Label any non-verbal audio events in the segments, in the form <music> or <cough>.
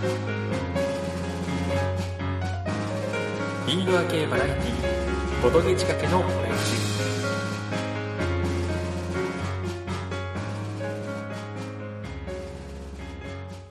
インドア系バラエティボドゲ仕掛けのオレンジ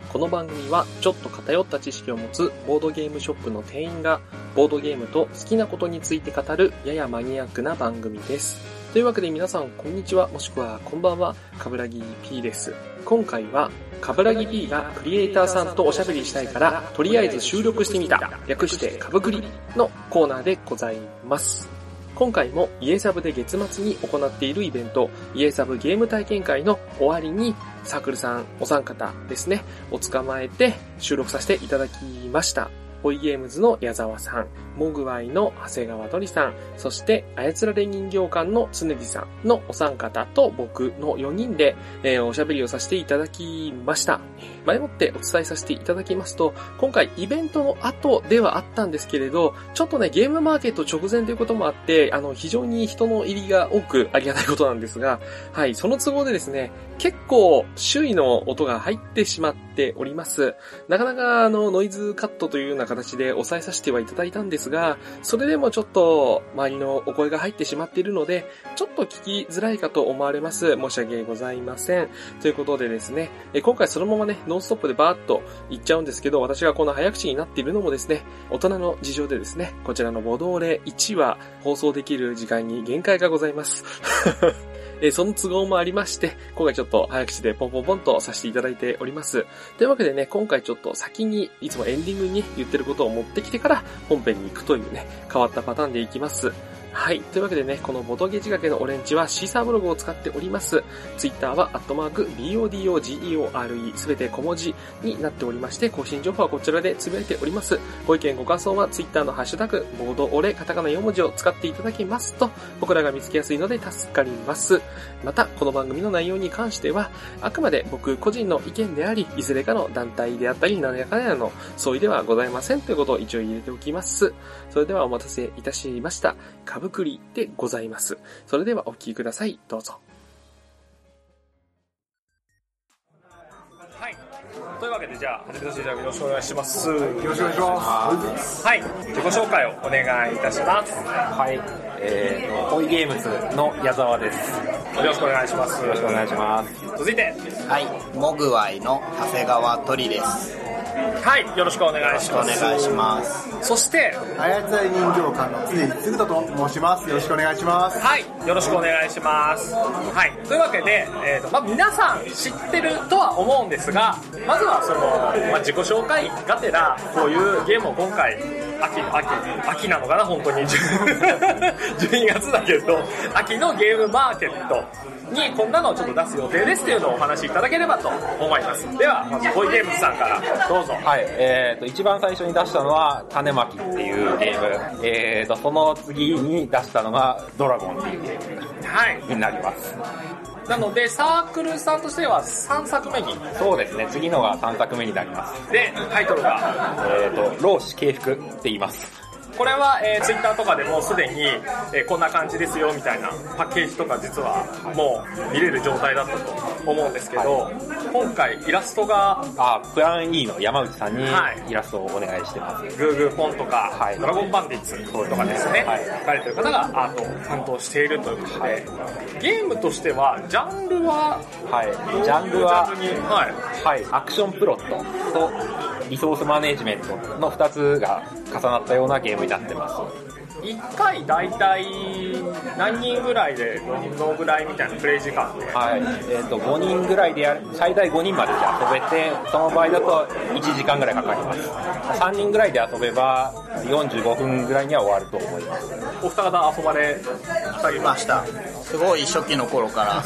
この番組はちょっと偏った知識を持つボードゲームショップの店員がボードゲームと好きなことについて語るややマニアックな番組です。というわけで皆さんこんにちはもしくはこんばんは、かぶらぎ P です。今回はかぶらぎ P がクリエイターさんとおしゃべりしたいからとりあえず収録してみた略してかぶくりのコーナーでございます。今回もイエサブで月末に行っているイベント、イエサブゲーム体験会の終わりに、サークルさんお三方ですね、を捕まえて収録させていただきました。ホイゲームズの矢沢さん、モグワイの長谷川鳥さん、そして操られ人形館の常地さんのお三方と僕の4人で、えーおしゃべりをさせていただきました。前もってお伝えさせていただきますと、今回イベントの後ではあったんですけれど、ちょっとね、ゲームマーケット直前ということもあって、あの、非常に人の入りが多くありがたいことなんですが、はい、その都合でですね、結構周囲の音が入ってしまっております。なかなかあの、ノイズカットというような形で抑えさせてはいただいたんですが、それでもちょっと周りのお声が入ってしまっているので、ちょっと聞きづらいかと思われます。申し訳ございません。ということでですね、え今回そのままね、ノンストップでバーッと言っちゃうんですけど、私がこの早口になっているのもですね、大人の事情でですね、こちらのボドーレ1話放送できる時間に限界がございます。えその都合もありまして、今回ちょっと早口でポンポンポンとさせていただいております。というわけでね、今回ちょっと先に、いつもエンディングに言ってることを持ってきてから本編に行くというね、変わったパターンでいきます。はい。というわけでね、このボトゲ仕掛けのオレンジはシーサーブログを使っております。ツイッターは、アットマーク、BODOGEORE、すべて小文字になっておりまして、更新情報はこちらでつぶやいております。ご意見ご感想はツイッターのハッシュタグ、ボードオレ、カタカナ4文字を使っていただけますと、僕らが見つけやすいので助かります。また、この番組の内容に関しては、あくまで僕個人の意見であり、いずれかの団体であったり、何やかんやの相違ではございませんということを一応入れておきます。それではお待たせいたしました。かぶくりでございます。それではお聞きください。どうぞ。はい。というわけで、じゃあ、始めさせていただきよろしくお願いします。よろしくお願いします。はい。自己紹介をお願いいたします。はい、えーと、ホイゲームズの矢沢です。よろしくお願いします。よろしくお願いします。続いて、はい、モグワイの長谷川鳥です。はい。よろしくお願いしおます。願いします。そして、操り人形館の常地嗣人と申します。よろしくお願いします。はい。よろしくお願いします。はい。というわけで、えっ、と、まあ、皆さん知ってるとは思うんですが、まずはその、まあ、自己紹介がてら、こういうゲームを今回、秋、秋、秋なのかな、本当に。<laughs> 12月だけど、秋のゲームマーケットにこんなのをちょっと出す予定ですっていうのをお話しいただければと思います。では、まず、ホイゲームズさんからどうぞ。はい、えーと、一番最初に出したのは、種まきっていうゲーム。えーと、その次に出したのが、ドラゴンっていうゲー。ムになります。なので、サークルさんとしては3作目に、そうですね、次のが3作目になります。で、タイトルが、えーと、老子敬服って言います。これは、えー、ツイッターとかでもうすでに、えーこんな感じですよみたいなパッケージとか実はもう見れる状態だったと思うんですけど、今回イラストがあ、プラン E の山内さんにはい。イラストをお願いしてます。グーグーポンとか、はい。ドラゴンバンディッツとかですね、はい。書かれてる方がアートを担当しているということで、ゲームとしてはジャンルははい、ジャンルははい。はい、アクションプロットとリソースマネジメントの2つが重なったようなゲームになってます。1回大体何人ぐらいでどのぐらいみたいなプレイ時間で、はい、えっ、と、5人ぐらいでやる、最大5人までで遊べて、その場合だと1時間ぐらいかかります。3人ぐらいで遊べば45分ぐらいには終わると思います。お二方遊ばれたりいました。すごい初期の頃から。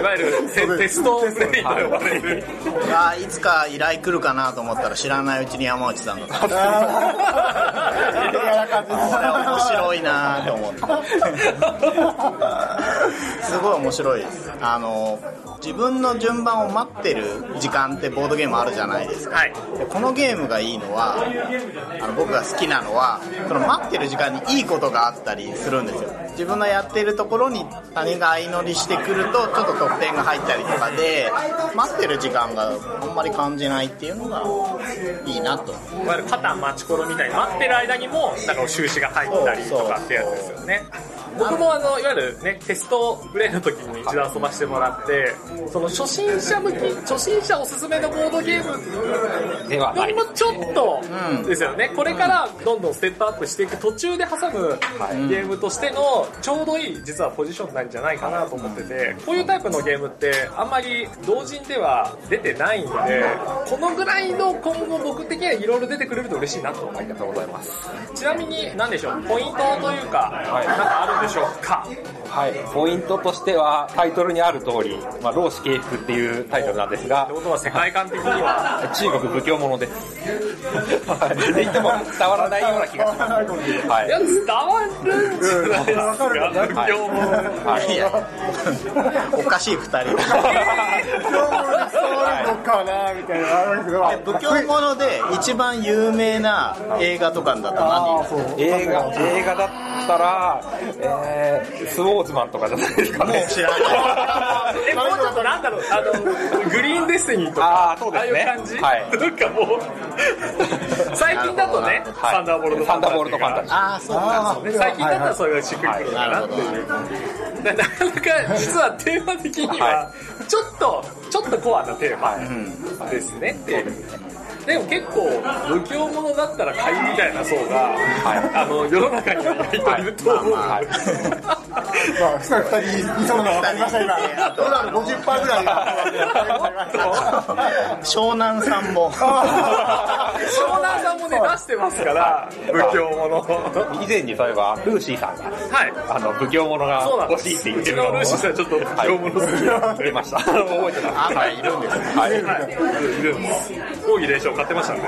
いわゆるテテストプレイと呼ばれる。いやいつか依頼来るかなと思ったら知らないうちに山内さんが来て。これ面白いなと思って。すごい面白いです。あの、自分の順番を待ってる時間ってボードゲームあるじゃないですか。はい。でこのゲームがいいのはあの僕が好きなのはその待ってる時間にいいことがあったりするんですよ自分のやっててるところに他人が相乗りしてくるとちょっと得点が入ったりとかで待ってる時間があんまり感じないっていうのがいいなと。いわゆる肩待ちころみたいに待ってる間にもなんか収支が入ったりとかってやつですよね。僕もあのいわゆるねテストプレイの時に一度遊ばしてもらってその初心者向き初心者おすすめのボードゲームではもちょっとうん。ですよね、これからどんどんステップアップしていく途中で挟むゲームとしてのちょうどいい実はポジションなんじゃないかなと思っててこういうタイプのゲームってあんまり同人では出てないんでこのぐらいの今後僕的にはいろいろ出てくれると嬉しいなと思いがとうございます。ちなみに何でしょう？ポイントというか、いなんかあるんでしょうか？はい。ポイントとしては、タイトルにある通り、まあ、老子敬服っていうタイトルなんですがって、ことは世界観的には？中国仏教ものです。言っても伝わらない。ような気がします。はいや伝わるんじゃないですか。はい。いやおかしい二人 <laughs> のかなみたい。なのあるんですけど。仏教もので一番有名な映画とかだと何？映画、映画だったら、えー、スウォーズマンとかじゃないですかね。知らない。え、もうちょっとなんだろう、あの、グリーンデスティニーとか、あーそうですね。ああいう感じ？はい。なんかもう、最近だとね、はい。サンダーボルトサンダーボルトファンタジー。ああそうかあね最近だったらそれがしっくりくるかなっていう。だなかなか実はテーマ的にはは、ちょっと、ちょっとコアなテーマうん。ですね。っていう。でも結構、仏教ものだったら買いみたいな層が、あの、世の中には意外といると思う。はいまあ、二人いそうなのが分かりました、今。どうなる ?50% ぐらいが。湘南さんも湘南さんもね、出してますから、仏教もの。以前にそういえば、ルーシーさんが、はい。あの、武教者が。欲しいって言うちってるのをのルーシーさんちょっと仏教もの好きなんで。出ました。覚えてた。あまあいるんですねはい。はい。いるんです。講義練習買ってましたね。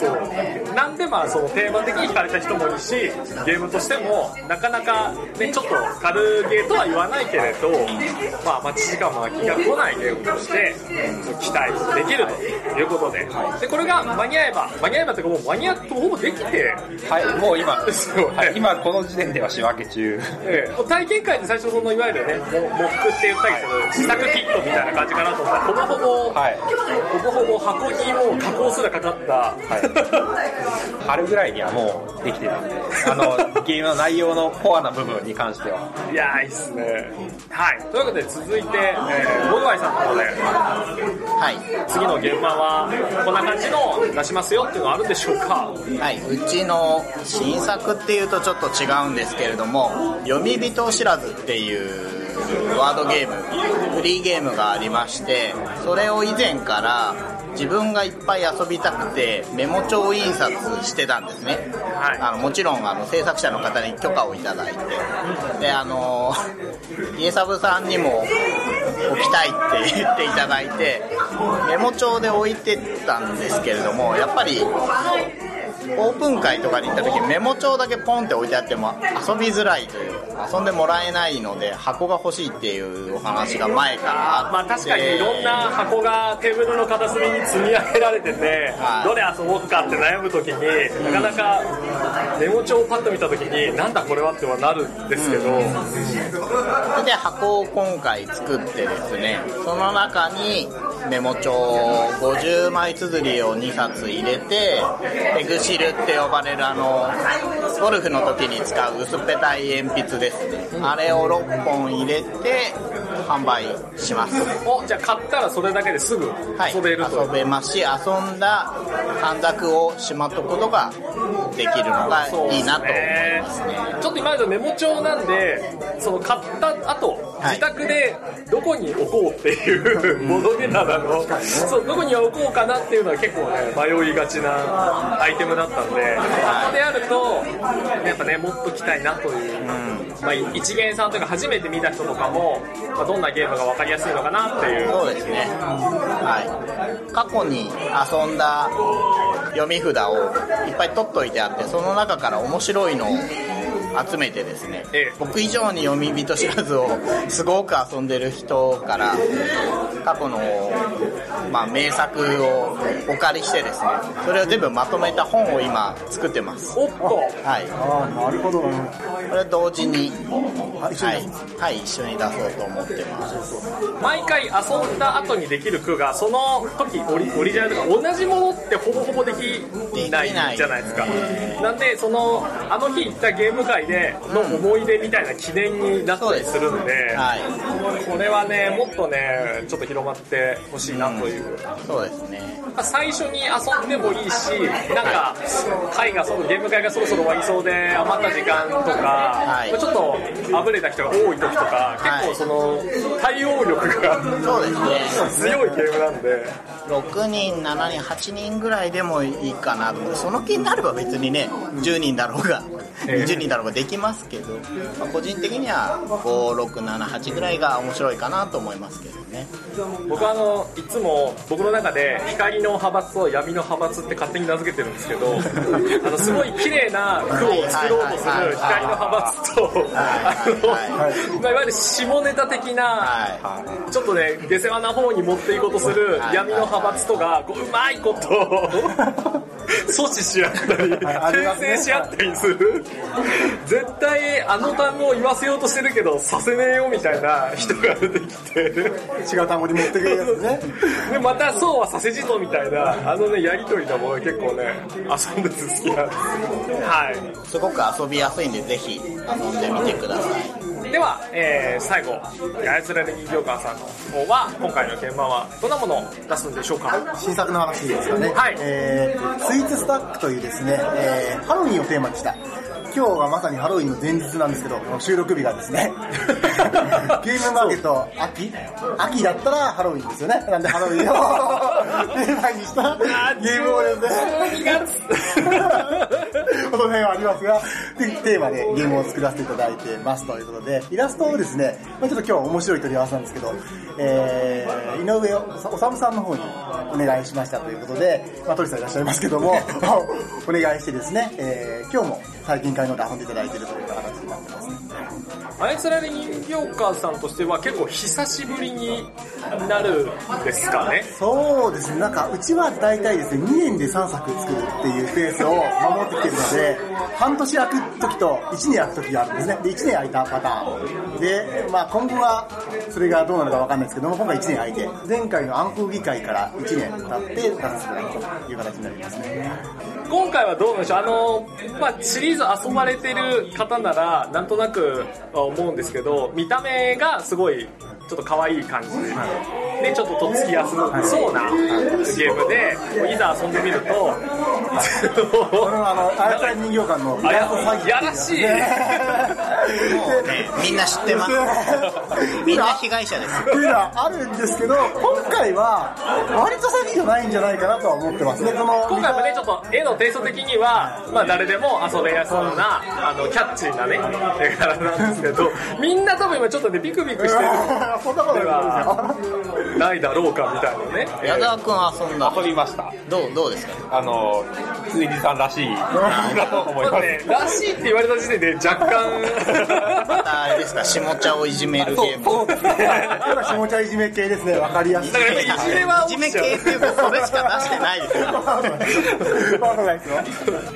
そう。なんでまあそのテーマ的に惹かれた人もいるし、ゲームとしてもなかなかね、ちょっと軽ゲーとは言わないけれど、まあ待ち時間も気が来ないゲームとして期待できるということで。で、これが間に合えば、間に合えばっていうかもう間に合ってほぼできて、はい、もう今、ですよねはい、今この時点では仕分け中。ええ、体験会で最初そのいわゆるね、モモックって言ったりする試作キットみたいな感じかなと思ったら、ほぼほぼ、はい。ほぼほぼ箱にもう加工すらかかった、春ぐらいにはもうできてるんで、あの、<laughs> ゲームの内容のコアな部分に関しては。いやー、いいっすね。はい。というわけで続いて、えー、ボルワイさんの方で、はい次の現場はこんな感じの出しますよっていうのはあるんでしょうか？はいうちの新作っていうとちょっと違うんですけれども読み人知らずっていうワードゲームフリーゲームがありましてそれを以前から自分がいっぱい遊びたくてメモ帳印刷してたんですね、はい。あのもちろんあの制作者の方に許可をいただいて。であの <laughs> 家サブさんにも置きたいって <laughs> 言っていただいてメモ帳で置いてたんですけれどもやっぱりオープン会とかに行った時メモ帳だけポンって置いてあっても遊びづらいというか遊んでもらえないので箱が欲しいっていうお話が前からあってまあ確かにいろんな箱がテーブルの片隅に積み上げられてて、はい。どれ遊ぼうかって悩む時に、なかなかメモ帳をパッと見た時に、なんだこれはってはなるんですけど、それで箱を今回作ってですねその中にメモ帳50枚綴りを2冊入れてペグシルって呼ばれるあのゴルフの時に使う薄っぺたい鉛筆です。あれを6本入れて販売します。お、じゃあ買ったらそれだけですぐはい、遊べると。いう。遊べますし遊んだ短冊をしまっとくことができるのがいいなと思いますね。ちょっと今までのメモ帳なんで、その買った後、はい。自宅でどこに置こうっていう、ボドゲナなの、そう、どこに置こうかなっていうのは結構ね、迷いがちなアイテムだったんで、箱であると、やっぱね、もっと来たいなという、まあ、一元さんというか初めて見た人とかも、まあ、どんなゲームが分かりやすいのかなっていう。そうですね。はい。過去に遊んだ読み札をいっぱい取っといてあって、その中から面白いのを集めてですね、ええ。僕以上に読み人知らずをすごく遊んでる人から過去の、まあ、名作をお借りしてですねそれを全部まとめた本を今作ってます。おっと。はい。ああ、なるほど。これ同時にあ一緒はい。に出す、はい、一緒に出そうと思ってます。毎回遊んだ後にできる句がその時オリオリジナルとか同じものってほぼほぼできないじゃないですか。なんでそのあの日行ったゲーム会での思い出みたいな記念になったりするんで、はい。これはねもっとねちょっと広まってほしいなという、そうですね。まあ最初に遊んでもいいしなんか会がそのゲーム会がそろそろ終わりそうで余った時間とか、い。まあちょっとあぶれた人が多い時とか結構その対応力がそうですね。強いゲームなんで。6人7人8人ぐらいでもいいかなとその気になれば別にね10人だろうが20人だろうができますけど、まあ個人的には5678ぐらいが面白いかなと思いますけどね。僕はあのいつも僕の中で光の派閥と闇の派閥って勝手に名付けてるんですけど <laughs> あのすごい綺麗な句を作ろうとする光の派閥といわゆる下ネタ的なはちょっとね下世話な方に持っていこうとする闇の派閥とがこううまいこと阻止し合ったりありますね。牽制し合ったりする。絶対あの単語を言わせようとしてるけどさせねえよみたいな人が出てきて。違う単語に持ってくるやつね。でまたそうはさせじとみたいなあのねやりとりのもの結構ね遊んでて好きなんですはい。すごく遊びやすいんでぜひ遊んでみてくださいでは、えー最後操られ人形館さんの方は今回の鍵盤はどんなものを出すんでしょうか？新作の話ですかね。はいえー、スイーツスタックというですね、えー、ハロウィンをテーマにした、今日がまさにハロウィンの前日なんですけど、収録日がですね、<laughs> ゲームマーケット秋？秋だったらハロウィンですよね。なんでハロウィンをテーマにしたゲームをで。すね、この辺はありますが、でテーマでゲームを作らせていただいてますということで、イラストをですね、まあ、ちょっと今日面白い取り合わせなんですけど、えー、井上おさむさんの方にお願いしましたということで、まあ、鳥さんいらっしゃいますけども、<laughs> お願いしてですね、えー、今日も最近会ので遊んでいただいているという形になってますね。操られ人形館さんとしては結構久しぶりになるんですかねそうですね、なんかうちは大体ですね、2年で3作作るっていうペースを守ってきてるので、半年空く時と1年空く時があるんですね。で、1年空いたパターン。で、まあ今後はそれがどうなるかわかんないですけども、今回1年空いて、前回の暗黒議会から1年経って出させていただくという形になりますね。今回はどうなんでしょう。あの、まあ、シリーズ遊ばれてる方ならなんとなくは思うんですけど見た目がすごいちょっと可愛い感じ。で、でちょっととっつきやすそうなゲームでいざ遊んでみるとこれはあの、あやた人形館のあややらしい。もうねみんな知ってます。<laughs> みんな被害者です。っていうのはあるんですけど、今回は割と詐欺じゃないんじゃないかなとは思ってますね。その今回もねちょっと絵のテイスト的には、まあ、誰でも遊べやすそうなあのキャッチーなね絵柄なんですけどみんな多分今ちょっとねビクビクしてるそんなことでないないだろうかみたいなね <laughs> 矢沢くん遊んだ遊びました。どうどうですか？あの、ついにさんらしい、だ <laughs> と思います。まあね、らしいって言われた時点で若干ですか？下茶をいじめるゲームそう下茶いじめ系ですね。わかりやすい。だからやっぱいじめはいじめ系っていうかそれしか出してないですよわかんないですよ。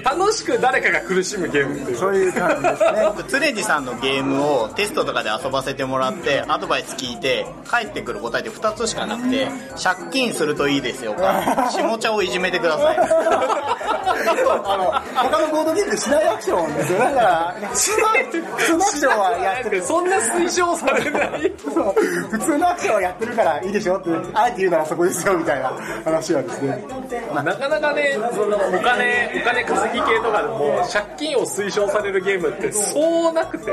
楽しく誰かが苦しむゲームっていうそういう感じですね。僕つれじさんのゲームをテストとかで遊ばせてもらってアドバイス聞いて返ってくる答えって2つしかなくて借金するといいですよか下茶をいじめてくださいあの、他のボードゲームでしないアクションですよ。だから、普通の、普通のアクションはやってる。そんな推奨されないそう普通のアクションはやってるからいいでしょ？って、あえて言うならそこですよみたいな話はですね。まあ、なかなかねそのお金お金稼ぎ系とかでも借金を推奨されるゲームってそうなくて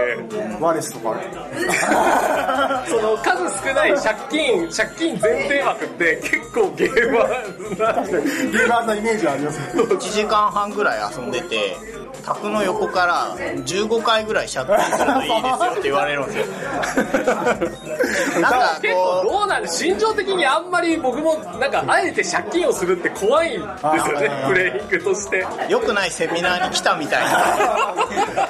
ワレスとか。<laughs> その数少ない借金借金前提枠って結構ゲームはなんでゲーマーのイメージはありますね。1時間半ぐらい遊んでて卓の横から15回ぐらい借金するといいですよって言われるんですよ。なんか結構どうなんで心情的にあんまり僕もなんかあえて借金をするって怖いんですよねプレイングとしてう、良くないセミナーに来たみたいな。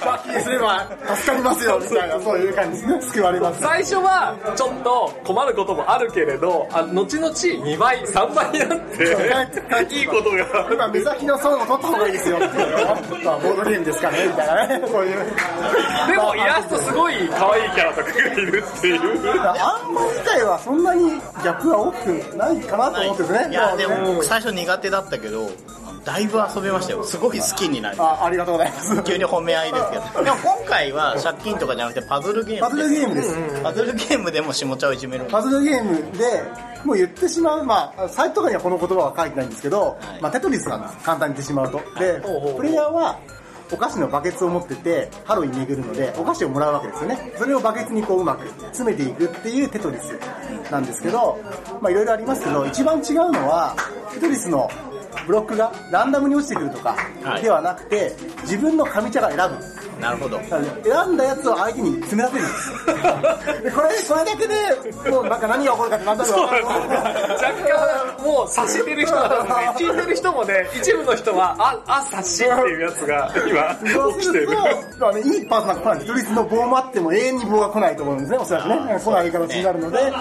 借金すれば助かりますよみたいなそういう感じですね救われます最初はちょっと困ることもあるけれどあ後々2倍3倍になっていいことが今目先の損を取った方がいいですよっていうまあボードゲームですからねみたいなねそういう <laughs> でもイラストすごい可愛いキャラとかがいるっていうあんま自体はそんなにギャップは大きくないかなと思ってですねいや、でも僕最初苦手だったけど、だいぶ遊べましたよ。すごい好きになりまあありがとうございますす。急に褒め合いですけど。<laughs> でも今回は借金とかじゃなくてパズルゲーム。パズルゲームですパズルゲームでも下茶をいじめるパズルゲームで、もう言ってしまう、まあ、サイトとかにはこの言葉は書いてないんですけど、いまあ、テトリスなんです。簡単に言ってしまうと。でプレイヤーは、お菓子のバケツを持ってて、ハロウィン巡るので、お菓子をもらうわけですよね。それをバケツにこううまく詰めていくっていうテトリスなんですけど、まあいろいろありますけど、一番違うのは、テトリスのブロックがランダムに落ちてくるとかはいではなくて、自分の上茶が選ぶ。なるほど。選んだやつを相手に詰めらせるんです。でこれ、これだけで、もうなんか何が起こるかってなんとなく分かる。若干もう察してる人はね聞いてる人もね一部の人はああ察しっていうやつがそう今起きてるすると、いいパートナーが来ないんです。ドリスの棒もあっても永遠に棒が来ないと思うんですね、おそらくね。来ない形になるので、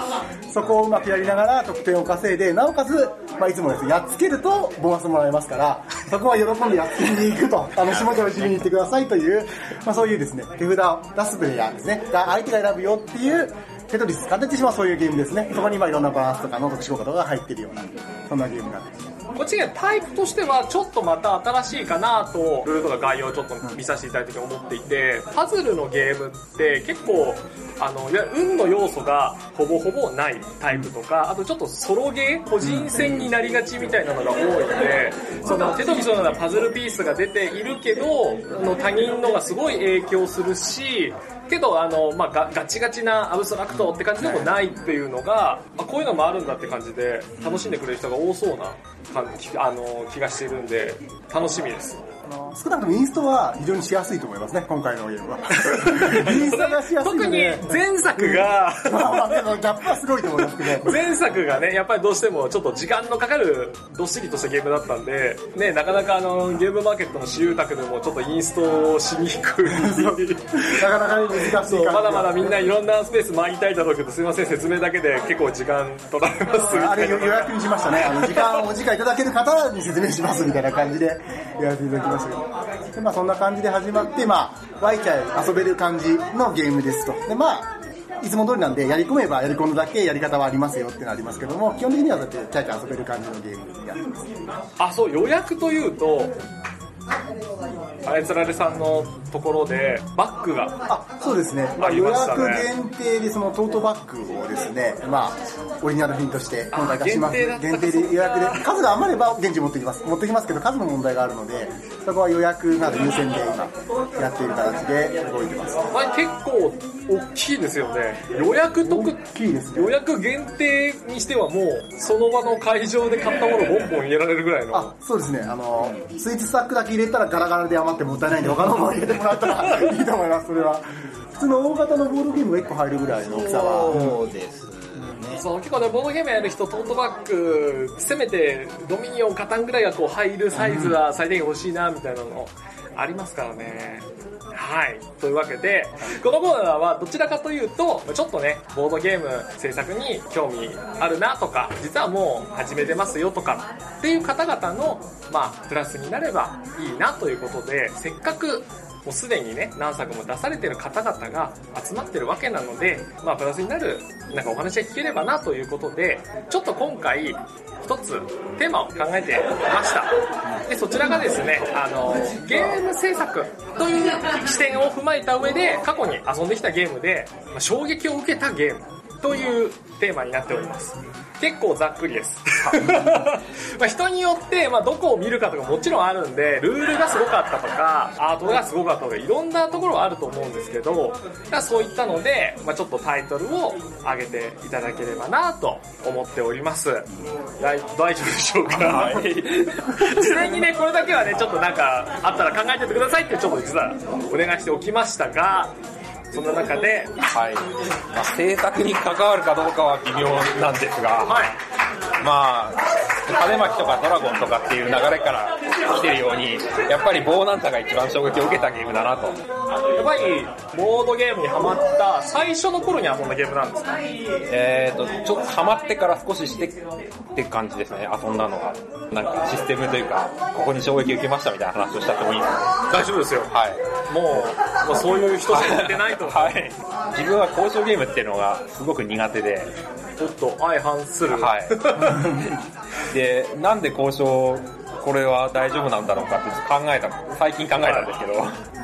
そこをうまくやりながら得点を稼いで、なおかつ、まあ、いつもですね、やっつけるとボーナスもらえますから、そこは喜んでやっつけに行くと、あの、下手を一緒に行ってくださいという、まあそういうですね、手札を出すプレイヤーですね、相手が選ぶよっていう、テトリス、簡単に言ってしまうそういうゲームですね。そこにまあいろんなバランスとかの特殊効果とかが入ってるような、そんなゲームになってます。こっちがタイプとしてはちょっとまた新しいかなとルールとか概要をちょっと見させていただいて思っていてパズルのゲームって結構あのいや運の要素がほぼほぼないタイプとかあとちょっとソロゲー個人戦になりがちみたいなのが多いのでそのテトリスのようなパズルピースが出ているけどあの他人のがすごい影響するしけどあの、まあ、ガガチガチなアブストラクトって感じでもないっていうのがあこういうのもあるんだって感じで楽しんでくれる人が多そうな感じあの気がしてるんで楽しみですあの少なくともインストは非常にしやすいと思いますね、今回のゲームは。<laughs> インストがしやすい特に。前作がまあまあギャップはすごいと思いますけど。前作がねやっぱりどうしてもちょっと時間のかかるどっしりとしたゲームだったんで、ね、なかなかあのゲームマーケットの私有宅でもちょっとインストしにくいなかなか難しいまだまだみんないろんなスペース回りたいだろうけどすいません説明だけで結構時間取られますみあれたいな予約にしましたね。あの、時間をお時間いただける方に説明しますみたいな感じでやらせていただきましたけど。で、まあそんな感じで始まって、まあ、ワイキャイ遊べる感じのゲームですと。で、まあ、いつも通りなんで、やり込めばやり込むだけやり方はありますよっていうのはありますけども、基本的にはだって、キャイキャイ遊べる感じのゲームになってます。あそう予約というとあやつられさんのところでバッグがあ、そうですね。まあ、予約限定でそのトートバッグをですね、まあ、オリジナル品として今回出します。あ限定で予約で、数が余れば現地持ってきます。持ってきますけど、数の問題があるので、そこは予約など優先で今、やっている形で動いてます。結構大きいですよね予約特大きいですね予約限定にしてはもうその場の会場で買ったものボンボン入れられるぐらいのあ、そうですね。あの、スイーツスタックだけ入れたらガラガラで余ってもったいないんで、他のもの入れてもらったらいいと思います、それは。普通の大型のボードゲームが1個入るぐらいの大きさは。そうですね。そう結構ねボードゲームやる人トートバッグせめてドミニオンカタンぐらいがこう入るサイズは最低限欲しいなみたいなのありますからねはいというわけでこのコーナーはどちらかというとちょっとねボードゲーム制作に興味あるなとか実はもう始めてますよとかっていう方々のまあプラスになればいいなということでせっかくもうすでにね、何作も出されてる方々が集まってるわけなので、まあ、プラスになる、なんかお話が聞ければなということで、ちょっと今回、一つテーマを考えてみました。で、そちらがですね、あの、ゲーム制作という視点を踏まえた上で、過去に遊んできたゲームで、まあ衝撃を受けたゲーム。というテーマになっております。結構ざっくりです。<laughs> まあ人によって、まあ、どこを見るかとかもちろんあるんで、ルールがすごかったとか、アートがすごかったとか、いろんなところはあると思うんですけど、まあそういったので、まあ、ちょっとタイトルを上げていただければなと思っております。大大丈夫でしょうか、<laughs> 事前にね、これだけはね、ちょっとなんかあったら考えててくださいってちょっと実はお願いしておきましたが、そんな中で、はい。まあ、制作に関わるかどうかは微妙なんですが、はい。まあ、種まきとかドラゴンとかっていう流れから来てるように、やっぱりボーナンザが一番衝撃を受けたゲームだなと。やっぱり、ボードゲームにハマった最初の頃に遊んだゲームなんですか？えーと、ちょっとハマってから少ししてって感じですね、遊んだのが。なんかシステムというか、ここに衝撃受けましたみたいな話をしちゃってもいいですか大丈夫ですよ。はい。もう、もうそういう人しか出てないと。はい。自分は交渉ゲームっていうのがすごく苦手で、ちょっと相反する。はい。で、なんで交渉、これは大丈夫なんだろうかって考えた、最近考えたんですけど、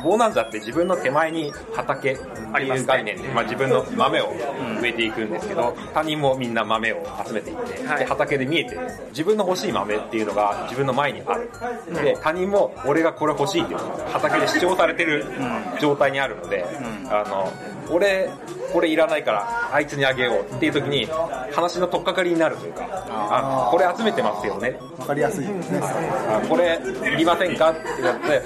ボーナンザって自分の手前に畑っていう概念で、まあ自分の豆を植えていくんですけど、他人もみんな豆を集めていって、はいで畑で見えてる。自分の欲しい豆っていうのが自分の前にある。で、他人も俺がこれ欲しいっていうのが畑で主張されてる状態にあるので、あの、俺、これいらないからあいつにあげようっていう時に話の取っかかりになるというか、あ、これ集めてますよね。わかりやすいですね。あこれいりませんか？ってなって、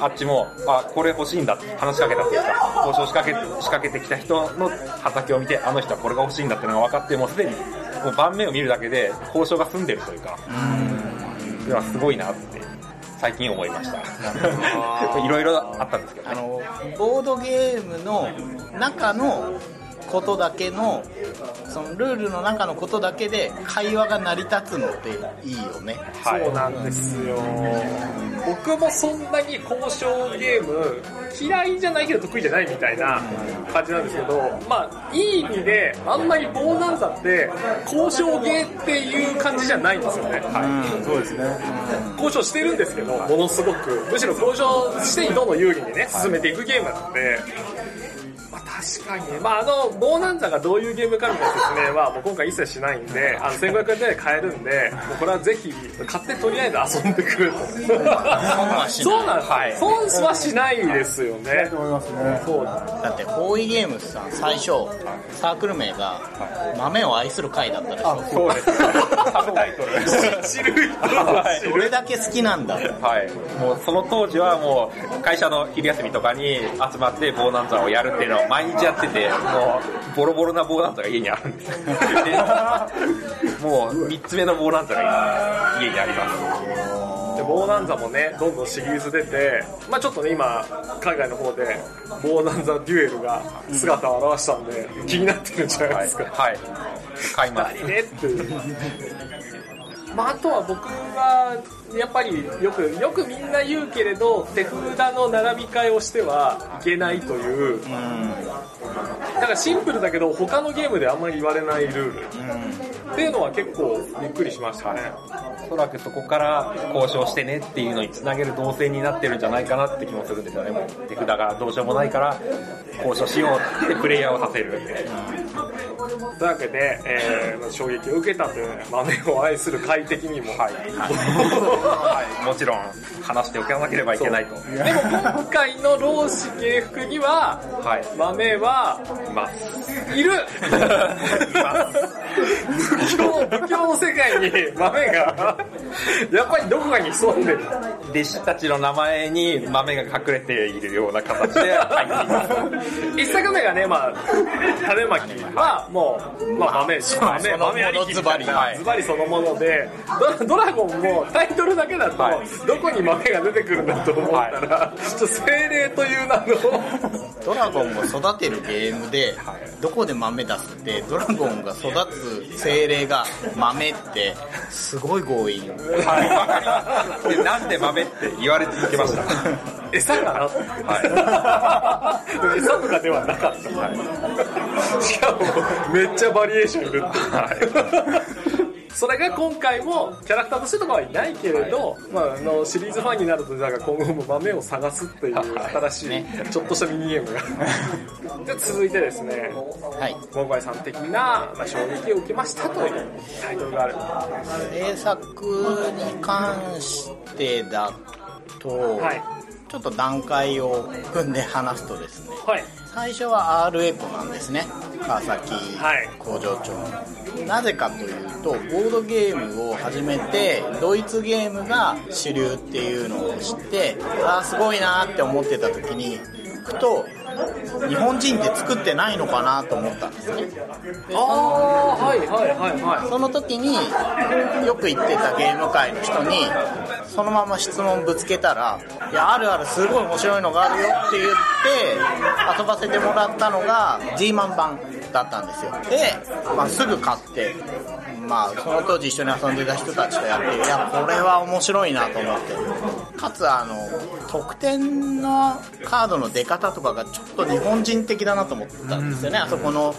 あっちも、あ、これ欲しいんだって話しかけたっていうか、交渉仕掛け、仕掛けてきた人の畑を見て、あの人はこれが欲しいんだっていうのが分かって、もうすでに、もう盤面を見るだけで交渉が済んでるというか、それはすごいなって、最近思いました。いろいろあったんですけどね。あの、ボードゲームの中のことだけの、そのルールの中のことだけで会話が成り立つのっていいよね。はいそうなんですよ。僕もそんなに交渉ゲーム嫌いじゃないけど得意じゃないみたいな感じなんですけど、まあ、いい意味で、あんまりボーナンザって交渉ゲーっていう感じじゃないんですよね。はい。そうですね。交渉してるんですけど、ものすごく、むしろ交渉してどんどん有利にね、進めていくゲームなので、まあ確かにね、まああの、ボーナンザがどういうゲームかみたいな説明はもう今回一切しないんで、あの、1500円で買えるんで、もうこれはぜひ、買ってとりあえず遊んでくると。はしないそうなんです。はい損はしないですよねと。思いますね。そう。だって、フォーイゲームズさん、最初、サークル名が、豆を愛する会だったでしょ。そうです。サブタイトル。知る人は知る。これだけ好きなんだ。はい。もうその当時はもう会社の昼休みとかに集まってボーナンザをやるっていうのを毎日やってて、もうボロボロなボーナンザが家にあるんです。で <laughs> もう3つ目のボーナンザが家にあります。で、ボーナンザもね、どんどんシリーズ出て、まあちょっとね、今、海外の方で、ボーナンザデュエルが姿を現したんで、気になってるんじゃないですか。はい。買います。何ねっていう。まああとは僕は、やっぱりよく、よくみんな言うけれど、手札の並び替えをしてはいけないという、だからシンプルだけど、他のゲームであんまり言われないルール。っていうのは結構びっくりしましたね。おそらくそこから交渉してねっていうのにつなげる動線になってるんじゃないかなって気もするんですよね。もう手札がどうしようもないから交渉しようってプレイヤーをさせる。というわけで、えー衝撃を受けたというね豆を愛する快適にも。はい。はい。もちろん話しておかなければいけないと。でも今回の老子芸服には、はい。豆はいます。いるいます。<laughs> 仏教、仏教の世界に豆が、やっぱりどこかに潜んでる。弟子たちの名前に豆が隠れているような形で入っています。<laughs> 一作目がね、まあ、種まきは、もう、まあ、豆、豆、豆ありきズバリズバリそのもので、ドドラゴンもタイトルだけだとはい、どこに豆が出てくるんだと思ったら、ちょっと精霊という名の、ドラゴンを育てるゲームで、どこで豆出すって、ドラゴンが育つ精霊が豆って、すごい強引。はい。で、なんで豆って言われ続けました？餌かな？って。は餌とかではなかった。しかも、めっちゃバリエーションいるっていう。それが今回もキャラクターとしてとかはいないけれど、まあ、あのシリーズファンになるとだから今後も豆を探すっていう新しい。ちょっとしたミニゲームが。<laughs> で続いてですねはい。モンゴイさん的な、まあ、衝撃を受けましたというタイトルがある。制作に関してだと、はいちょっと段階を踏んで話すとですね、はい。最初は R エコなんですね。川崎はい。工場長、なぜかというとボードゲームを始めてドイツゲームが主流っていうのを知ってああすごいなって思ってた時にふと日本人って作ってないのかなと思ったんですね。ああはいはいはいはい。その時によく行ってたゲーム界の人にそのまま質問ぶつけたら「いやあるあるすごい面白いのがあるよ」って言って遊ばせてもらったのが G マン版だったんですよ。で、まあ、すぐ買ってまあその当時一緒に遊んでた人たちとやっていやこれは面白いなと思ってかつあの得点のカードの出方とかがちょっと日本人的だなと思ったんですよね、あそこの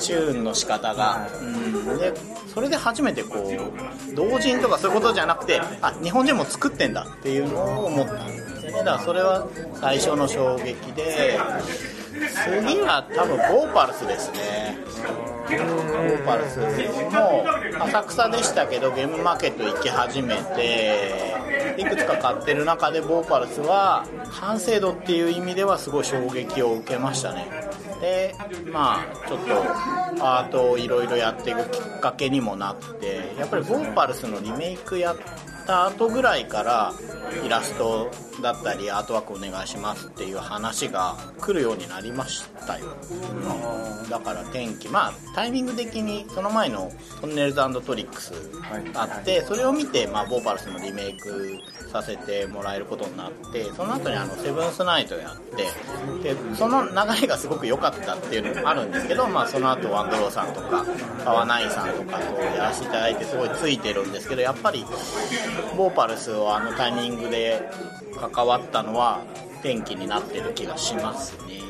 チューンの仕方が、うん、でそれで初めてこう同人とかそういうことじゃなくてあ日本人も作ってんだっていうのを思ったんですよね。だからそれは最初の衝撃で次は多分ボーパルスですね。ボーパルス。も浅草でしたけどゲームマーケット行き始めていくつか買ってる中でボーパルスは完成度っていう意味ではすごい衝撃を受けましたね。でまあちょっとアートをいろいろやっていくきっかけにもなってやっぱりボーパルスのリメイクやってた後ぐらいからイラストだったりアートワークお願いしますっていう話が来るようになりましたよ、うんだから天気まあタイミング的にその前のトンネルズトリックスあってそれを見て、まあ、ボーパルスのリメイクさせてもらえることになってその後にあのセブンスナイトやってでその流れがすごく良かったっていうのもあるんですけど、まあ、その後ワンドローさんとかパワナインさんとかとやらせていただいてすごいついてるんですけどやっぱりボーパルスをあのタイミングで関わったのは転機になってる気がしますね。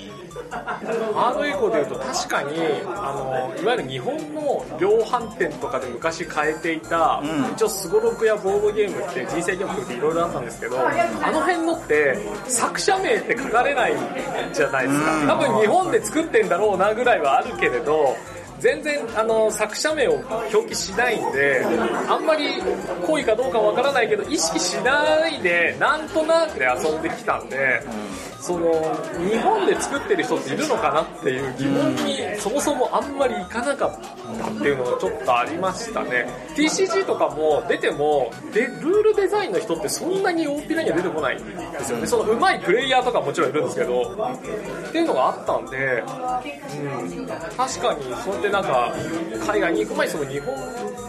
ハードエコーでいうと確かにあのいわゆる日本の量販店とかで昔買えていた、うん。一応スゴロクやボードゲームって人生ゲームっていろいろあったんですけどあの辺のって作者名って書かれないじゃないですか、うん。多分日本で作ってんだろうなぐらいはあるけれど全然あの作者名を表記しないんであんまり濃いかどうかわからないけど意識しないでなんとなくで遊んできたんで、その日本で作ってる人っているのかなっていう疑問にそもそもあんまりいかなかったっていうのがちょっとありましたね。TCG とかも出てもでルールデザインの人ってそんなに大っぴらには出てこないんですよね。その上手いプレイヤーとかもちろんいるんですけどっていうのがあったんで、うん、確かにそうやってなんか海外に行く前にその日本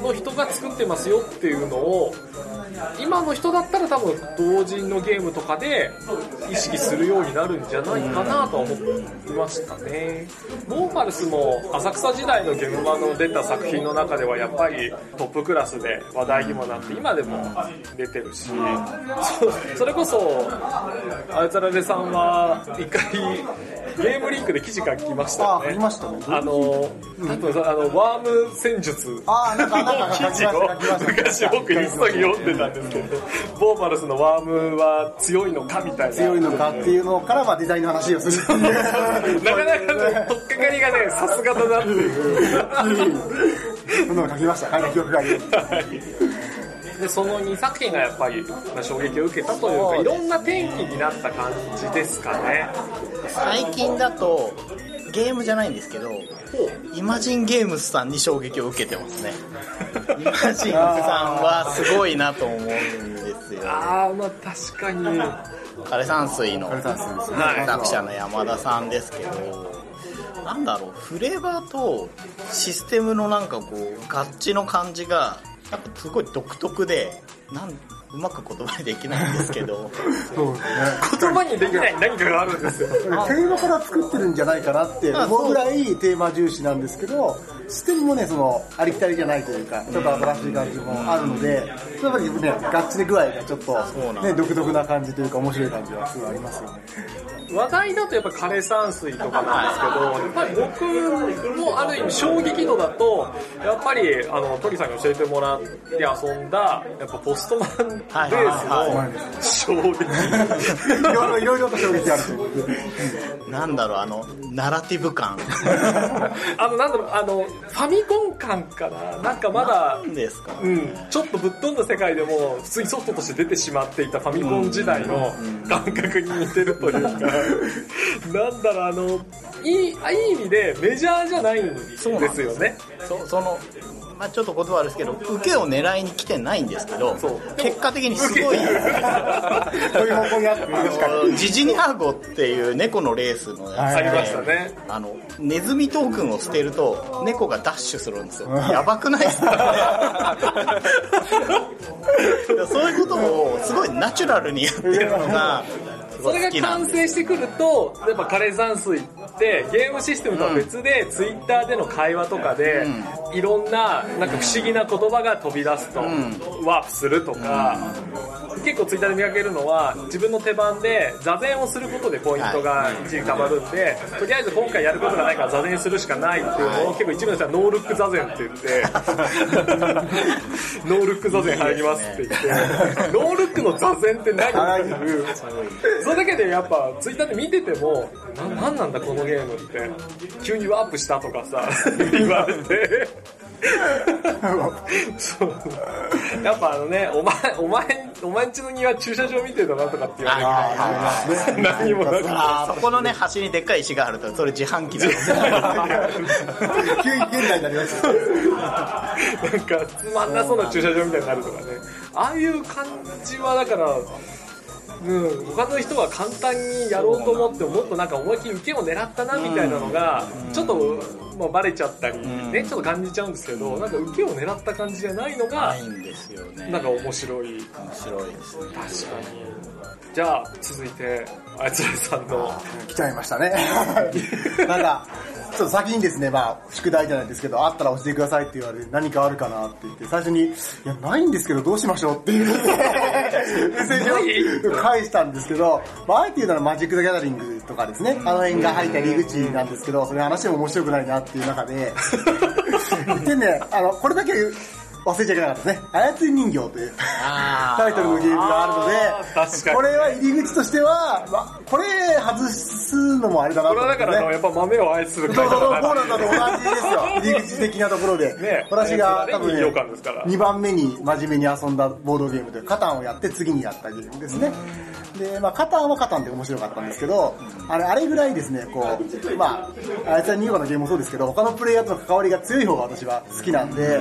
の人が作ってますよっていうのを今の人だったら多分同人のゲームとかで意識するようになるんじゃないかなとは思いましたね。モーパルスも浅草時代のゲーム版の出た作品の中ではやっぱりトップクラスで話題にもなって今でも出てるし、そそれこそ、あいつられさんは一回ゲームリンクで記事書きましたよあ、ね。ありましたね。あの、多分さあの、ワーム戦術あーなんかなんか書きました記事を昔僕インスタに読んでたんですけど、ボーマルスのワームは強いのかみたいな。強いのかっていうのから、まあデザインの話をする。なかなかね、とっかかりがね、さすがだなっていう。そんなの書きました。書いた記憶があります。で、その2作品がやっぱりまあ衝撃を受けたというか、いろんな転機になった感じですかね。最近だとゲームじゃないんですけどイマジンゲームスさんに衝撃を受けてますね。<laughs> イマジンさんはすごいなと思うんですよ。あー、まあ確かに。枯山水の作者の山田さんですけどなんだろうフレーバーとシステムのなんかこう合致の感じがなんかすごい独特でなんうまく言葉にできないんですけどそうですね。言葉にできない何かがあるんですよ。テーマから作ってるんじゃないかなって思うぐらいテーマ重視なんですけど、システムもね、その、ありきたりじゃないというか、ちょっと新しい感じもあるので、やっぱりね、ガッチリ具合がちょっとね、独特な感じというか面白い感じはすごいありますよね。話題だとやっぱ枯山水とかなんですけど、やっぱり僕もある意味衝撃度だと、やっぱりあのトリさんに教えてもらって遊んだ、やっぱポストマンレースの衝撃。いろいろいろいろと衝撃あるということで。<laughs> なんだろう、あの、ナラティブ感。<laughs> あの、なんだろう、あの、ファミコン感かな。なんかまだ、ですか？うん、ちょっとぶっ飛んだ世界でも普通にソフトとして出てしまっていたファミコン時代の感覚に似てるというか、<laughs> なんだろう、あの、いい、いい意味でメジャーじゃないんですよね。そその、まあちょっと言葉悪いですけど、受けを狙いに来てないんですけど結果的にすごい、<laughs> そういう方向にあって、確かに。ジジニャーゴっていう猫のレースのやつありましたね。あの、ネズミトークンを捨てると、猫がダッシュするんですよ。やばくないですか？<laughs> そういうことを、すごいナチュラルにやってるのが、それが完成してくると、やっぱ枯山水ってゲームシステムとは別で、ツイッターでの会話とかで、いろんななんか不思議な言葉が飛び出すと、ワープするとか、結構ツイッターで見かけるのは、自分の手番で座禅をすることでポイントが一時溜まるんで、とりあえず今回やることがないから座禅するしかないっていうのを結構一部の人はノールック座禅って言って、<laughs> ノールック座禅入りますって言って、ノールックの座禅って何っていう、それだけでやっぱツイッターで見てても、な、なんなんだこのゲームって、急にワープしたとかさ、<laughs> 言われて。そう。やっぱあのね、お前、お前、お前んちの庭駐車場見てるのなとかって言われる。から、<laughs> 何もなくて。あーそこのね、端にでっかい石があると、それ自販機だ急に現代になりました。なんかつまんなそうな駐車場みたいになるとかね。ああいう感じはだから、うん、他の人が簡単にやろうと思ってももっとなんか思いっきり受けを狙ったなみたいなのが、ちょっと、まあ、バレちゃったり、ね、ちょっと感じちゃうんですけど、なんか受けを狙った感じじゃないのがな、いんですよね。なんか面白い。面白いですね。確かに。じゃあ、続いて、あいつらさんの、来ちゃいましたね。<laughs> なんか、ちょっと先にですね、まあ、宿題じゃないですけど、あったら教えてくださいって言われて、何かあるかなって言って、最初に、いや、ないんですけど、どうしましょうっていう、メッセージを返したんですけど、まあ、あえて言うならマジック・ザ・ギャザリングとかですね、あの辺が入った入り口なんですけど、それ話しても面白くないなっていう中で、<laughs> でね、あの、これだけ忘れちゃいけなかったですね。操り人形というあタイトルのゲームがあるので、にこれは入り口としては、まあ、これ外すのもあれだなことれは思って、ね。だからあの、やっぱ豆を愛するそうそうそう、だポーランドと同じですよ。<laughs> 入り口的なところで。ね私が多分ね人形館ですから、2番目に真面目に遊んだボードゲームで、カタンをやって次にやったゲームですね。で、まあ、カタンはカタンで面白かったんですけど、あれ、あれぐらいですね、こう、まあ、あいつはニューのゲームもそうですけど、他のプレイヤーとの関わりが強い方が私は好きなんで、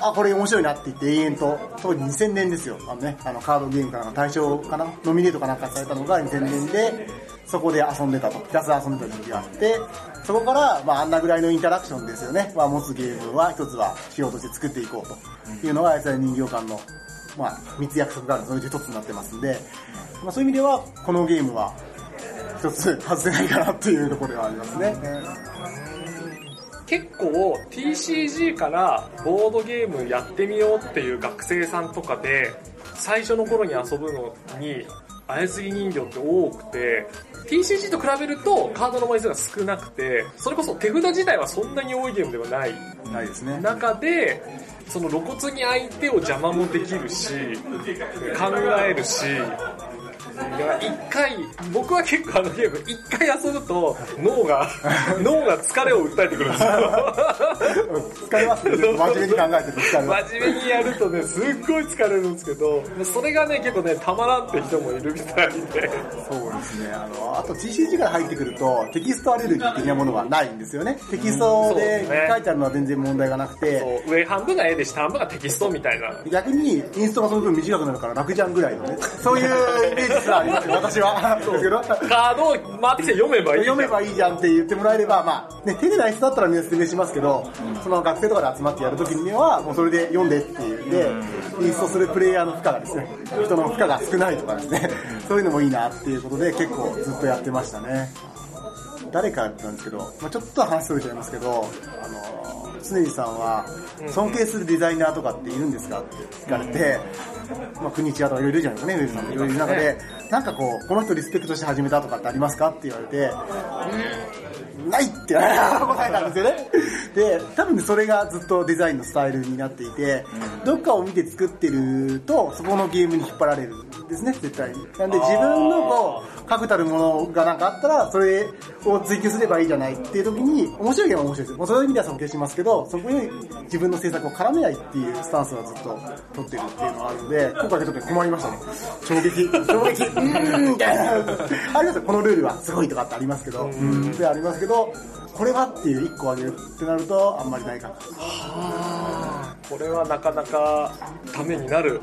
あ、これ面白いなって言って永遠と、当時2000年ですよ。あのね、あの、カードゲームかなんか大賞かなノミネートかなんかされたのが2000年で、そこで遊んでたと、ひたすら遊んでた時期があって、そこから、まあ、あんなぐらいのインタラクションですよね。まあ、持つゲームは一つは仕様として作っていこうというのが、や人形館の、まあ、三つ約束があるそのうち一つになってますんで、まあ、そういう意味では、このゲームは、一つ外せないかなっていうところではありますね。結構 TCG からボードゲームやってみようっていう学生さんとかで最初の頃に遊ぶのに操り人形って多くて TCG と比べるとカードの枚数が少なくてそれこそ手札自体はそんなに多いゲームではないないですね。中でその露骨に相手を邪魔もできるし考えるしいや一回僕は結構あのゲーム一回遊ぶと脳が <laughs> 脳が疲れを訴えてくるんですよ疲れますね。真面目に考えてると疲れます。真面目にやるとねすっごい疲れるんですけどそれがね結構ねたまらんって人もいるみたいでそうですね。あの、あと TCG から入ってくると、テキストアレルギー的なものがないんですよね。テキストで書いてあるのは全然問題がなくて、そう上半分が絵で下半分がテキストみたいな逆にインストがその分短くなるから楽じゃんぐらいのね。そういうイメージすらあ私は。ですけど。カードを回ってきて読めばいいじゃん読めばいいじゃんって言ってもらえれば、まあ、ね、手でない人だったらみんな説明しますけど、その学生とかで集まってやるときには、もうそれで読んでっていうんで、インストするプレイヤーの負荷がですね、人の負荷が少ないとかですね、そういうのもいいなっていうことで結構ずっとやってましたね。誰かなんですけど、まあ、ちょっと話それちゃいますけど、あの、常地さんは尊敬するデザイナーとかっているんですかって聞かれて、まあ、国千谷とかいろいろいるじゃないですかね、ウェブさん。もいろいろいる中で、なんかこう、この人リスペクトして始めたとかってありますかって言われて、ないって答えたんですよね。で、多分ねそれがずっとデザインのスタイルになっていて、どっかを見て作ってると、そこのゲームに引っ張られるんですね、絶対に。なんで自分のこう、確たるものがなんかあったら、それを追求すればい。い。じゃない。ってい。う時に、面白い。ゲームは面白い。ですよ。もうそうい。う意味では尊敬しますけど、そこに自分の制作を絡めない。ってい。うスタンスはずっと取ってるっていうのがあるので、今回ちょっと困りましたね。衝撃、衝撃、うーんみたい。な。ありますよ、このルールはすごい。とかってありますけど、うーんってありますけど、これはってい。う一個あげるってなると、あんまりない。かな。これはなかなかためになる。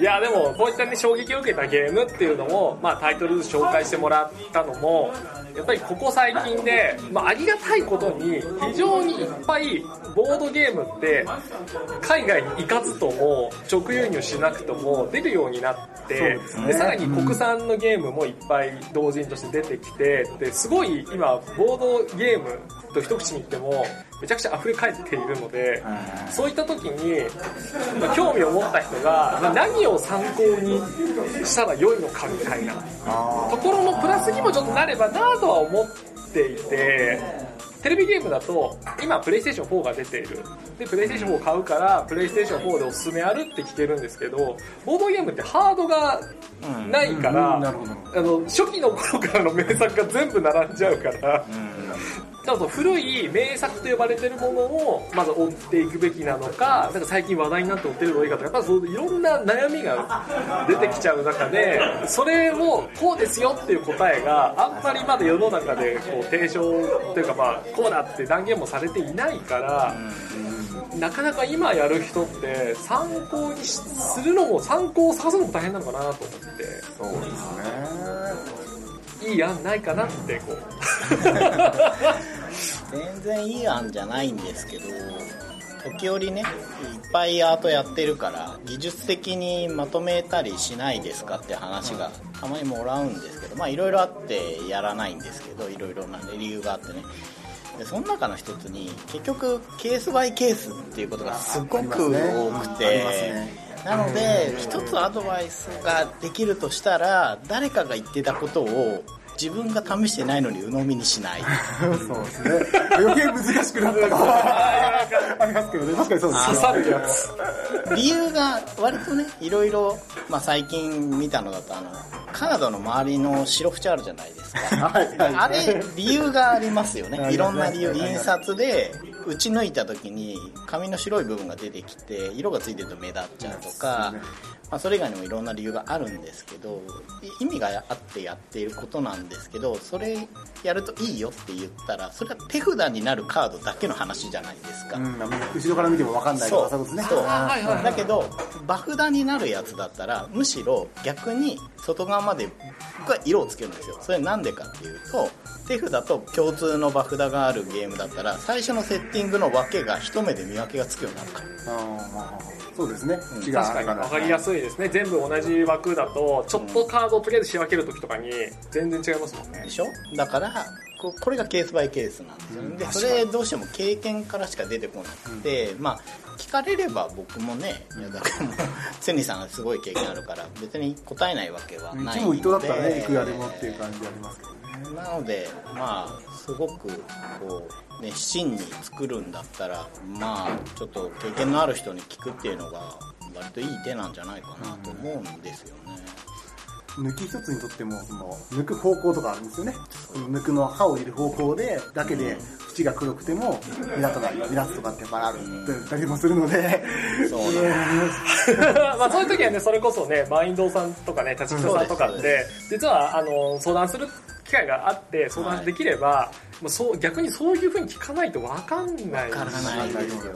いや、でも、こういったね、衝撃を受けたゲームっていうのを、まあ、タイトル紹介してもらったのも、やっぱりここ最近で、まあ、ありがたいことに、非常にいっぱい、ボードゲームって、海外に行かずとも、直輸入しなくとも、出るようになって、で、さらに国産のゲームもいっぱい同時として出てきて、で、すごい今、ボードゲームと一口に言っても、めちゃくちゃ溢れ返っているので、そういった時に、まあ興味を持った人が、まあ何を参考にしたら良いのかみたいなところのプラスにもちょっとなればなとは思っていて、テレビゲームだと、今、プレイステーション4が出ている。で、プレイステーション4を買うから、プレイステーション4でおすすめあるって聞けるんですけど、ボードゲームってハードがないから。あの、初期の頃からの名作が全部並んじゃうから、だから古い名作と呼ばれてるものをまず追っていくべきなのか、なんか最近話題になって追ってるのがいいかとか、やっぱそういろんな悩みが出てきちゃう中で、それをこうですよっていう答えがあんまりまだ世の中でこう提唱というかまあこうだって断言もされていないから、なかなか今やる人って参考にするのも参考を探すのも大変なのかなと思って。そうですね。いい案ないかなってこう。全然いい案じゃないんですけど時折ねいっぱいアートやってるから技術的にまとめたりしないですかって話がたまにもらうんですけどまあいろいろあってやらないんですけどいろいろな、ね、理由があってね。でその中の一つに結局ケースバイケースっていうことがすごく多くありますてねなので一つアドバイスができるとしたら誰かが言ってたことを自分が試してないのに鵜呑みにしない。<laughs> そうですね。余計難しくなった。<laughs> かあります。けどね。確かにそうです。刺さるやつ。理由が割とねいろいろ、まあ、最近見たのだとあのカードの周りの白縁あるじゃないですか。はい。はい。あれ理由がありますよね。いろんな理由印刷で打ち抜いた時に髪の白い部分が出てきて色がついてると目立っちゃうとか、まあ、それ以外にもいろんな理由があるんですけどい意味があってやっていることなんですけどそれやるといいよって言ったらそれは手札になるカードだけの話じゃないですか、うん、後ろから見ても分かんないそう。ね。そう。はいはいはいだけどバフダになるやつだったらむしろ逆に外側まで僕は色をつけるんですよ。それなんでかっていうと手札と共通のバフダがあるゲームだったら最初のセッティングの分けが一目で見分けがつくようになるからそうですね。確かに分かりやすいですね。全部同じ枠だとちょっとカードをとりあえず仕分ける時とかに全然違いますもんね。でしょ？だからここれがケースバイケースなんですよ。ね、でそれどうしても経験からしか出てこなくて、まあ聞かれれば僕もねいやだからもう千里さんがすごい経験あるから別に答えないわけはない一問一答だったらね、でいくらでもっていう感じありますけどね。なのでまあすごくこうね真に作るんだったらまあちょっと経験のある人に聞くっていうのが割といい手なんじゃないかなと思うんですよね、抜き一つにとっても、その、抜く方向とかあるんですよね。抜くの刃を入れる方向で、だけで、縁が黒くても、目立たない、目立つとかってやっぱあるったりもするので、そうね <laughs> まあそういう時はねそれこそねマインドさんとかね立木さんとかって実はあの相談する機会があって相談できれば、もうそう逆にそういうふうに聞かないと分かんない。わからないんです。よ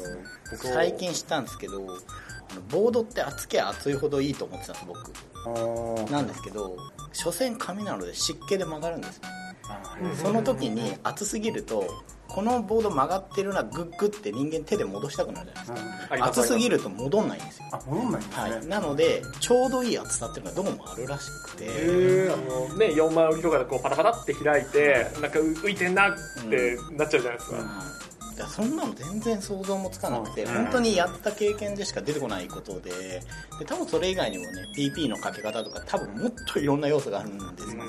僕最近知ったんですけどあのボードって厚け厚いほどいいと思ってたんです僕。なんですけど所詮紙なので湿気で曲がるんですその時に厚すぎるとこのボード曲がってるなグッグって人間手で戻したくなるじゃないですか。あります厚すぎると戻んないんですよ。あ、戻んないんですね。はい、なのでちょうどいい厚さっていうのがどうもあるらしくて。あのね4枚折りとかでこうパタパタって開いてなんか浮いてんなってなっちゃうじゃないですか、いやそんなの全然想像もつかなくて、うん本当にやった経験でしか出てこないことでで多分それ以外にもね PP のかけ方とか多分もっといろんな要素があるんですよ。ね、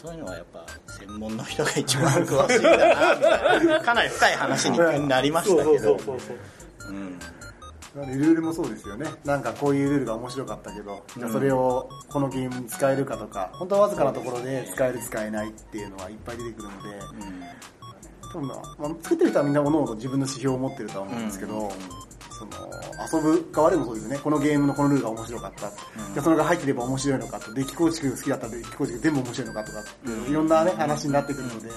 そういうのはやっぱ専門の人が一番詳しいんだなみたいな。かなり深い話になりましたけど。ルールもそうですよね。なんかこういうルールが面白かったけど、じゃあそれをこのゲームに使えるかとか、本当はわずかなところで使える使えないっていうのはいっぱい出てくるので、多分まあ、まあ作ってる人はみんな各々自分の指標を持ってるとは思うんですけど、その、遊ぶ側でもそうですよね。このゲームのこのルールが面白かった。じゃあそれが入ってれば面白いのかと、デッキ構築好きだったらデッキ構築全部面白いのかとか、いろんなね、話になってくるので、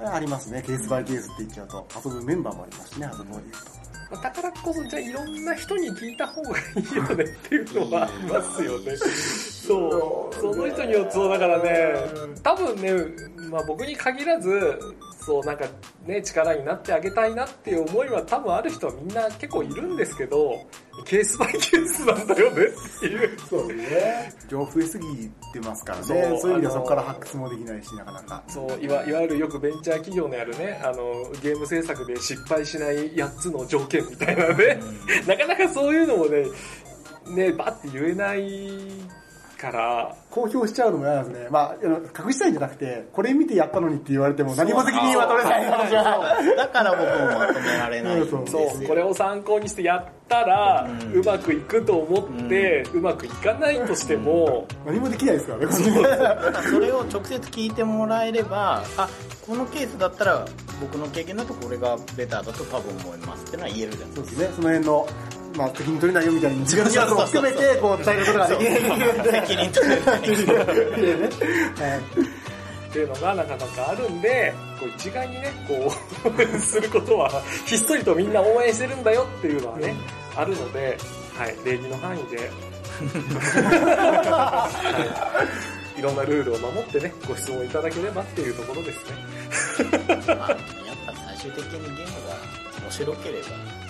ありますね。ケースバイケースって言っちゃうと、遊ぶメンバーもありますしね、遊ぶ方で言うと。だからこそ、じゃあいろんな人に聞いた方がいいよねっていうのはありますよね。<laughs> そう。その人によって、そうだからね、多分ね、まあ僕に限らず、そうなんかね、力になってあげたいなっていう思いは多分ある人はみんな結構いるんですけど、ケースバイケースなんだよねっていう。そうね。情報増えすぎてますからね。そういう意味ではそこから発掘もできないし、なかなか。そういわいわゆるよくベンチャー企業のやるねあのゲーム制作で失敗しない8つの条件みたいなね、<laughs> なかなかそういうのもねねバッて言えないから。公表しちゃうのも嫌なんですね。まあ、隠したいんじゃなくて、これ見てやったのにって言われても何も責任は取れない話は。だから僕もまとめられないんですよそうこれを参考にしてやったら、うまくいくと思って、うまくいかないとしても、何もできないですからね、これだからそれを直接聞いてもらえればあこのケースだったら僕の経験だとこれがベターだと多分思いますってのは言えるじゃないそうですね、その辺の、まあ、責任取れないよみたいに自分のニュアンスも含めて、こう、伝えることができるんで。責任取れないっていうのがなかなかあるんで、こう一概にね、こう、<laughs> することは、ひっそりとみんな応援してるんだよっていうのはね、あるので、はい、礼儀の範囲で、はい、いろんなルールを守ってね、ご質問いただければっていうところですね。まあやっぱ最終的にゲームが面白ければ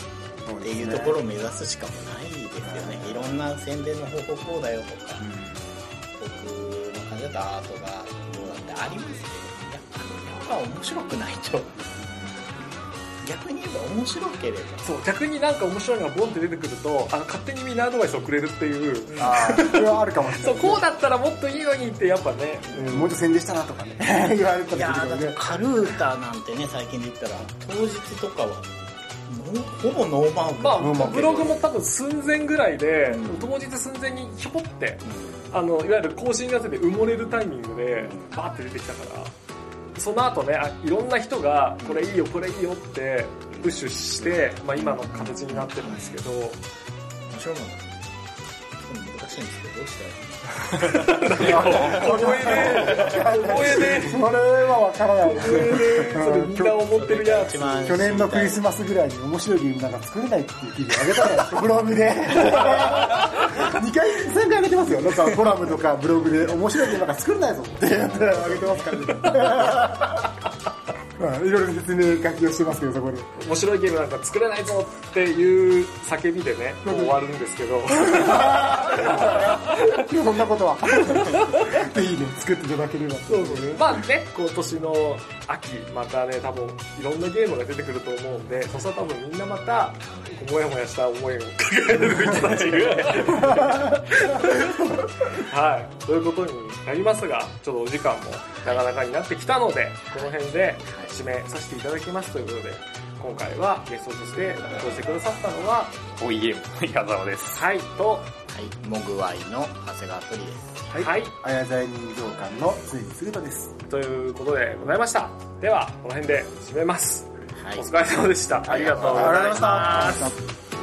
っていうところを目指すしかもないですよね。いろんな宣伝の方法こうだよとか、僕の感じだとアートがどうだってありますけどやっぱやっぱ面白くないと。逆に言えば面白ければ。そう、逆になんか面白いのがボンって出てくると、あの、勝手にみんなアドバイスをくれるっていう、ああ、それはあるかもしれそう、ない。こうだったらもっといいのにってやっぱね、うん。もうちょっと宣伝したなとかね、言われたいやーだってりするからね。カルータなんてね最近で言ったら当日とかはほぼノーマーク。まあ、ブログも多分寸前ぐらいで、当日寸前にひょこって、あの、いわゆる更新がてで埋もれるタイミングで、バーって出てきたから、その後ね、あいろんな人が、これいいよ、これいいよって、プッシュして、まあ今の形になってるんですけど、面白い。もの難しいんですけどどうしたらいいはわからないですそれみんな思ってるやつ去年 <laughs> のクリスマスぐらいに面白いゲームなんか作れないっていう記事あげたら、ブログで。2回、3回上げてますよ。なんかコラムとかブログで面白いゲームなんか作れないぞってやって上げてますからね。まあいろいろ説明書きをしてますけど、そこで。面白いゲームなんか作れないぞっていう叫びでね、こう終わるんですけど、<laughs> そんなことは。ぜひね、作っていただければ。そうそうね。まあね、今年の秋、またね、多分いろんなゲームが出てくると思うんで、そしたら多分みんなまた、もやもやした思いを抱える人たちが、<laughs> はい、ということになりますが、ちょっとお時間もなかなかになってきたので、この辺で締めさせていただきますということで、今回はゲストとして登場してくださったのは、おいゲームの矢沢です。はいと、はいモグワイの長谷川鳥ですはい。はい、あやざい人形館のついにすぐとです。ということでございました。では、この辺で締めます。はいお疲れ様でした。ありがとうございました。